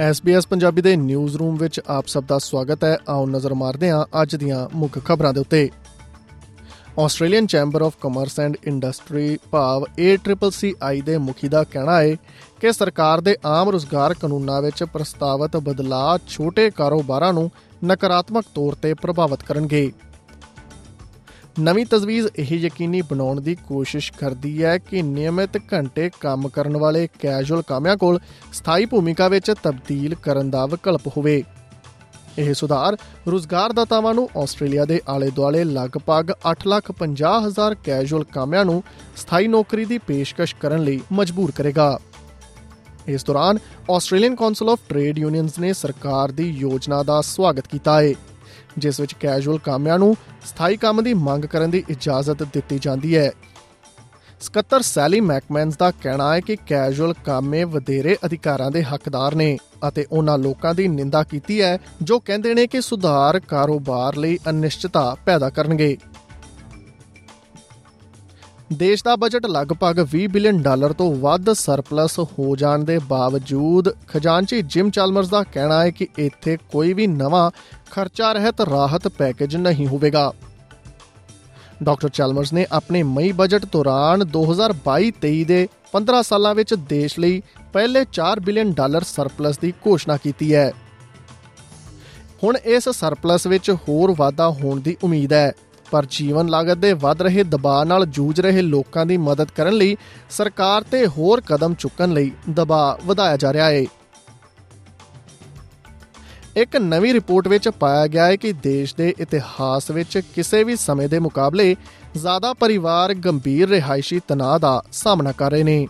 SBS Punjabi ਦੇ news room ਵਿੱਚ ਆਪ ਸਭ ਦਾ ਸਵਾਗਤ ਹੈ। ਆਓ ਨਜ਼ਰ ਮਾਰਦੇ ਹਾਂ ਅੱਜ ਦੀਆਂ ਮੁੱਖ ਖਬਰਾਂ ਦੇ ਉੱਤੇ। Australian chamber of commerce and industry ਭਾਵ ACCCI ਦੇ ਮੁਖੀ ਦਾ ਕਹਿਣਾ ਹੈ ਕਿ ਸਰਕਾਰ ਦੇ ਆਮ ਰੋਜ਼ਗਾਰ ਕਾਨੂੰਨਾਂ ਵਿੱਚ ਪ੍ਰਸਤਾਵਿਤ ਬਦਲਾਅ ਛੋਟੇ ਕਾਰੋਬਾਰਾਂ ਨੂੰ ਨਕਾਰਾਤਮਕ ਤੌਰ ਤੇ ਪ੍ਰਭਾਵਿਤ ਕਰਨਗੇ। ਨਵੀਂ ਤਜਵੀਜ਼ ਇਹ ਯਕੀਨੀ ਬਣਾਉਣ ਦੀ ਕੋਸ਼ਿਸ਼ ਕਰਦੀ ਹੈ ਕਿ ਨਿਯਮਿਤ ਘੰਟੇ ਕੰਮ ਕਰਨ ਵਾਲੇ ਕੈਜੂਅਲ ਕਾਮਿਆਂ ਕੋਲ ਸਥਾਈ ਭੂਮਿਕਾ ਵਿੱਚ ਤਬਦੀਲ ਕਰਨ ਦਾ ਵਿਕਲਪ ਹੋਵੇ। ਇਹ ਸੁਧਾਰ ਰੋਜ਼ਗਾਰਦਾਤਾਵਾਂ ਨੂੰ ਆਸਟ੍ਰੇਲੀਆ ਦੇ ਆਲੇ-ਦੁਆਲੇ ਲਗਭਗ 8,50,000 ਕੈਜੂਅਲ ਕਾਮਿਆਂ ਨੂੰ ਸਥਾਈ ਨੌਕਰੀ ਦੀ ਪੇਸ਼ਕਸ਼ ਕਰਨ ਲਈ ਮਜਬੂਰ ਕਰੇਗਾ। ਇਸ ਦੌਰਾਨ Australian council of trade unions ਨੇ ਸਰਕਾਰ ਦੀ ਯੋਜਨਾ ਦਾ ਸਵਾਗਤ ਕੀਤਾ ਹੈ। ਜਿਸ ਵਿੱਚ ਕੈਜੂਅਲ ਕਾਮਿਆਂ ਨੂੰ ਸਥਾਈ ਕੰਮ ਦੀ ਮੰਗ ਕਰਨ ਦੀ ਇਜਾਜ਼ਤ ਦਿੱਤੀ ਜਾਂਦੀ ਹੈ। ਸਕੱਤਰ ਸੈਲੀ ਮੈਕਮੈਨਸ ਦਾ ਕਹਿਣਾ ਹੈ ਕਿ ਕੈਜੂਅਲ ਕਾਮੇ ਵਧੇਰੇ ਅਧਿਕਾਰਾਂ ਦੇ ਹੱਕਦਾਰ ਨੇ ਅਤੇ ਉਹਨਾਂ ਲੋਕਾਂ ਦੀ ਨਿੰਦਾ ਕੀਤੀ ਹੈ, ਜੋ ਕਹਿੰਦੇ ਨੇ ਕਿ ਸੁਧਾਰ ਕਾਰੋਬਾਰ ਲਈ ਅਨਿਸ਼ਚਿਤਤਾ ਪੈਦਾ ਕਰਨਗੇ। ਦੇਸ਼ ਦਾ ਬਜਟ ਲਗਭਗ 20 ਬਿਲੀਅਨ ਡਾਲਰ ਤੋਂ ਵੱਧ ਸਰਪਲਸ ਹੋ ਜਾਣ ਦੇ ਬਾਵਜੂਦ ਖਜ਼ਾਨਚੀ ਜਿਮ ਚਾਲਮਰਸ ਦਾ ਕਹਿਣਾ ਹੈ ਕਿ ਇੱਥੇ ਕੋਈ ਵੀ ਨਵਾਂ ਖਰਚਾ ਰਹਿਤ ਰਾਹਤ ਪੈਕੇਜ ਨਹੀਂ ਹੋਵੇਗਾ। ਡਾਕਟਰ ਚਾਲਮਰਸ ਨੇ ਆਪਣੇ ਮਈ ਬਜਟ ਦੌਰਾਨ 2022-23 ਦੇ 15 ਸਾਲਾਂ ਵਿੱਚ ਦੇਸ਼ ਲਈ ਪਹਿਲੇ 4 ਬਿਲੀਅਨ ਡਾਲਰ ਸਰਪਲਸ ਦੀ ਘੋਸ਼ਣਾ ਕੀਤੀ ਹੈ। ਹੁਣ ਇਸ ਸਰਪਲਸ ਵਿੱਚ ਹੋਰ ਵਾਧਾ ਹੋਣ ਦੀ ਉਮੀਦ ਹੈ। ਪਰ ਜੀਵਨ ਲਾਗਤ ਦੇ ਵੱਧ ਰਹੇ ਦਬਾਅ ਨਾਲ ਜੂਝ ਰਹੇ ਲੋਕਾਂ ਦੀ ਮਦਦ ਕਰਨ ਲਈ ਸਰਕਾਰ ਤੇ ਹੋਰ ਕਦਮ ਚੁੱਕਣ ਲਈ ਦਬਾਅ ਵਧਾਇਆ ਜਾ ਰਿਹਾ ਹੈ ਇੱਕ ਨਵੀਂ ਰਿਪੋਰਟ ਵਿੱਚ ਪਾਇਆ ਗਿਆ ਹੈ ਕਿ ਦੇਸ਼ ਦੇ ਇਤਿਹਾਸ ਵਿੱਚ ਕਿਸੇ ਵੀ ਸਮੇਂ ਦੇ ਮੁਕਾਬਲੇ ਜ਼ਿਆਦਾ ਪਰਿਵਾਰ ਗੰਭੀਰ ਰਿਹਾਇਸ਼ੀ ਤਣਾਅ ਦਾ ਸਾਹਮਣਾ ਕਰ ਰਹੇ ਨੇ।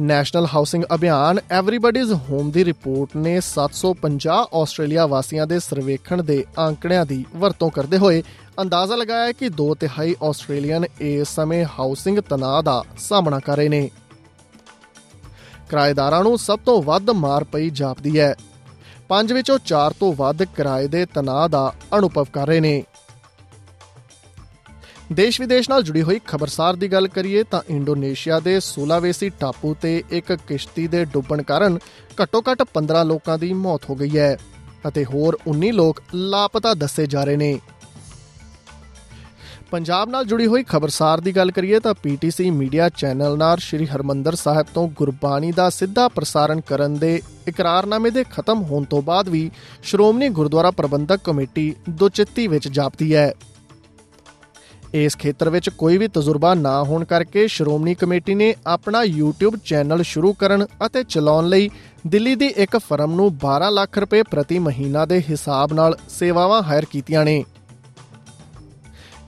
ਨੈਸ਼ਨਲ ਹਾਊਸਿੰਗ ਅਭਿਆਨ ਐਵਰੀਬਾਡੀਜ਼ ਹੋਮ ਦੀ ਰਿਪੋਰਟ ਨੇ 750 ਆਸਟ੍ਰੇਲੀਆ ਵਾਸੀਆਂ ਦੇ ਸਰਵੇਖਣ ਦੇ ਆંકੜਿਆਂ ਦੀ ਵਰਤੋਂ ਕਰਦੇ ਹੋਏ ਅੰਦਾਜ਼ਾ ਲਗਾਇਆ ਕਿ 2 ਤਿਹਾਈ ਆਸਟ੍ਰੇਲੀਅਨ ਇਸ ਸਮੇਂ ਹਾਊਸਿੰਗ ਤਣਾਅ ਦਾ ਸਾਹਮਣਾ ਕਰ ਰਹੇ ਨੇ। ਕਿਰਾਏਦਾਰਾਂ ਨੂੰ ਸਭ ਤੋਂ ਵੱਧ ਮਾਰ ਪਈ ਜਾਪਦੀ ਹੈ। ਪੰਜ ਵਿੱਚੋਂ 4 ਤੋਂ ਵੱਧ ਕਿਰਾਏ ਦੇ ਤਣਾਅ ਦਾ ਅਨੁਭਵ ਕਰ ਰਹੇ ਨੇ। ਦੇਸ਼ ਵਿਦੇਸ਼ ਨਾਲ ਜੁੜੀ ਹੋਈ ਖਬਰਸਾਰ ਦੀ ਗੱਲ ਕਰੀਏ ਤਾਂ ਇੰਡੋਨੇਸ਼ੀਆ ਦੇ ਸੁਲਾਵੇਸੀ ਟਾਪੂ ਤੇ ਇੱਕ ਕਿਸ਼ਤੀ ਦੇ ਡੁੱਬਣ ਕਾਰਨ ਘੱਟੋ-ਘੱਟ 15 ਲੋਕਾਂ ਦੀ ਮੌਤ ਹੋ ਗਈ ਹੈ ਅਤੇ ਹੋਰ 19 ਲੋਕ ਲਾਪਤਾ ਦੱਸੇ ਜਾ ਰਹੇ ਨੇ। ਪੰਜਾਬ ਨਾਲ ਜੁੜੀ ਹੋਈ ਖਬਰਸਾਰ ਦੀ ਗੱਲ ਕਰੀਏ ਤਾਂ ਪੀਟੀਸੀ ਮੀਡੀਆ ਚੈਨਲ ਨਾਲ ਸ੍ਰੀ ਹਰਮੰਦਰ ਸਾਹਿਬ ਤੋਂ ਗੁਰਬਾਣੀ ਦਾ ਸਿੱਧਾ ਪ੍ਰਸਾਰਣ ਕਰਨ ਦੇ ਇਕਰਾਰਨਾਮੇ ਦੇ ਖਤਮ ਹੋਣ ਤੋਂ ਬਾਅਦ ਵੀ ਸ਼੍ਰੋਮਣੀ ਗੁਰਦੁਆਰਾ ਪ੍ਰਬੰਧਕ ਕਮੇਟੀ ਦੁਚਿੱਤੀ ਵਿੱਚ ਜਾਪਦੀ ਹੈ। ਇਸ ਖੇਤਰ ਵਿੱਚ ਕੋਈ ਵੀ ਤਜਰਬਾ ਨਾ ਹੋਣ ਕਰਕੇ ਸ਼੍ਰੋਮਣੀ ਕਮੇਟੀ ਨੇ ਆਪਣਾ YouTube ਚੈਨਲ ਸ਼ੁਰੂ ਕਰਨ ਅਤੇ ਚਲਾਉਣ ਲਈ ਦਿੱਲੀ ਦੀ ਇੱਕ ਫਰਮ ਨੂੰ 12 ਲੱਖ ਰੁਪਏ ਪ੍ਰਤੀ ਮਹੀਨਾ ਦੇ ਹਿਸਾਬ ਨਾਲ ਸੇਵਾਵਾਂ ਹਾਇਰ ਕੀਤੀਆਂ ਨੇ।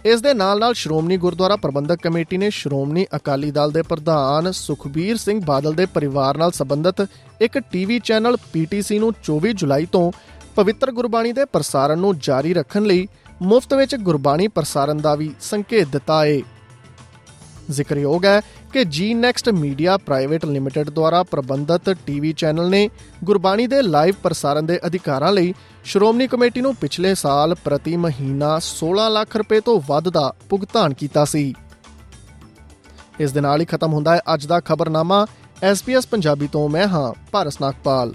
ਇਸ ਦੇ ਨਾਲ-ਨਾਲ ਸ਼੍ਰੋਮਣੀ ਗੁਰਦੁਆਰਾ ਪ੍ਰਬੰਧਕ ਕਮੇਟੀ ਨੇ ਸ਼੍ਰੋਮਣੀ ਅਕਾਲੀ ਦਲ ਦੇ ਪ੍ਰਧਾਨ ਸੁਖਬੀਰ ਸਿੰਘ ਬਾਦਲ ਦੇ ਪਰਿਵਾਰ ਨਾਲ ਸੰਬੰਧਿਤ ਇੱਕ ਟੀਵੀ ਚੈਨਲ PTC ਨੂੰ 24 ਜੁਲਾਈ ਤੋਂ ਪਵਿੱਤਰ ਗੁਰਬਾਣੀ ਦੇ ਪ੍ਰਸਾਰਣ ਨੂੰ ਜਾਰੀ ਰੱਖਣ ਲਈ ਮੁਫਤ ਵਿੱਚ ਗੁਰਬਾਣੀ ਪ੍ਰਸਾਰਣ ਦਾ ਵੀ ਸੰਕੇਤ ਦਿੱਤਾ ਹੈ ਜ਼ਿਕਰਯੋਗ ਹੈ ਕਿ ਜੀ ਨੈਕਸਟ ਮੀਡੀਆ ਪ੍ਰਾਈਵੇਟ ਲਿਮਟਿਡ ਦੁਆਰਾ ਪ੍ਰਬੰਧਿਤ ਟੀਵੀ ਚੈਨਲ ਨੇ ਗੁਰਬਾਣੀ ਦੇ ਲਾਈਵ ਪ੍ਰਸਾਰਣ ਦੇ ਅਧਿਕਾਰਾਂ ਲਈ ਸ਼੍ਰੋਮਣੀ ਕਮੇਟੀ ਨੂੰ ਪਿਛਲੇ ਸਾਲ ਪ੍ਰਤੀ ਮਹੀਨਾ 16 ਲੱਖ ਰੁਪਏ ਤੋਂ ਵੱਧ ਦਾ ਭੁਗਤਾਨ ਕੀਤਾ ਸੀ। ਇਸ ਦੇ ਨਾਲ ਹੀ ਖਤਮ ਹੁੰਦਾ ਹੈ ਅੱਜ ਦਾ ਖਬਰਨਾਮਾ। ਐਸਪੀਐਸ ਪੰਜਾਬੀ ਤੋਂ ਮੈਂ ਹਾਂ ਭਾਰਸ ਨਾਗਪਾਲ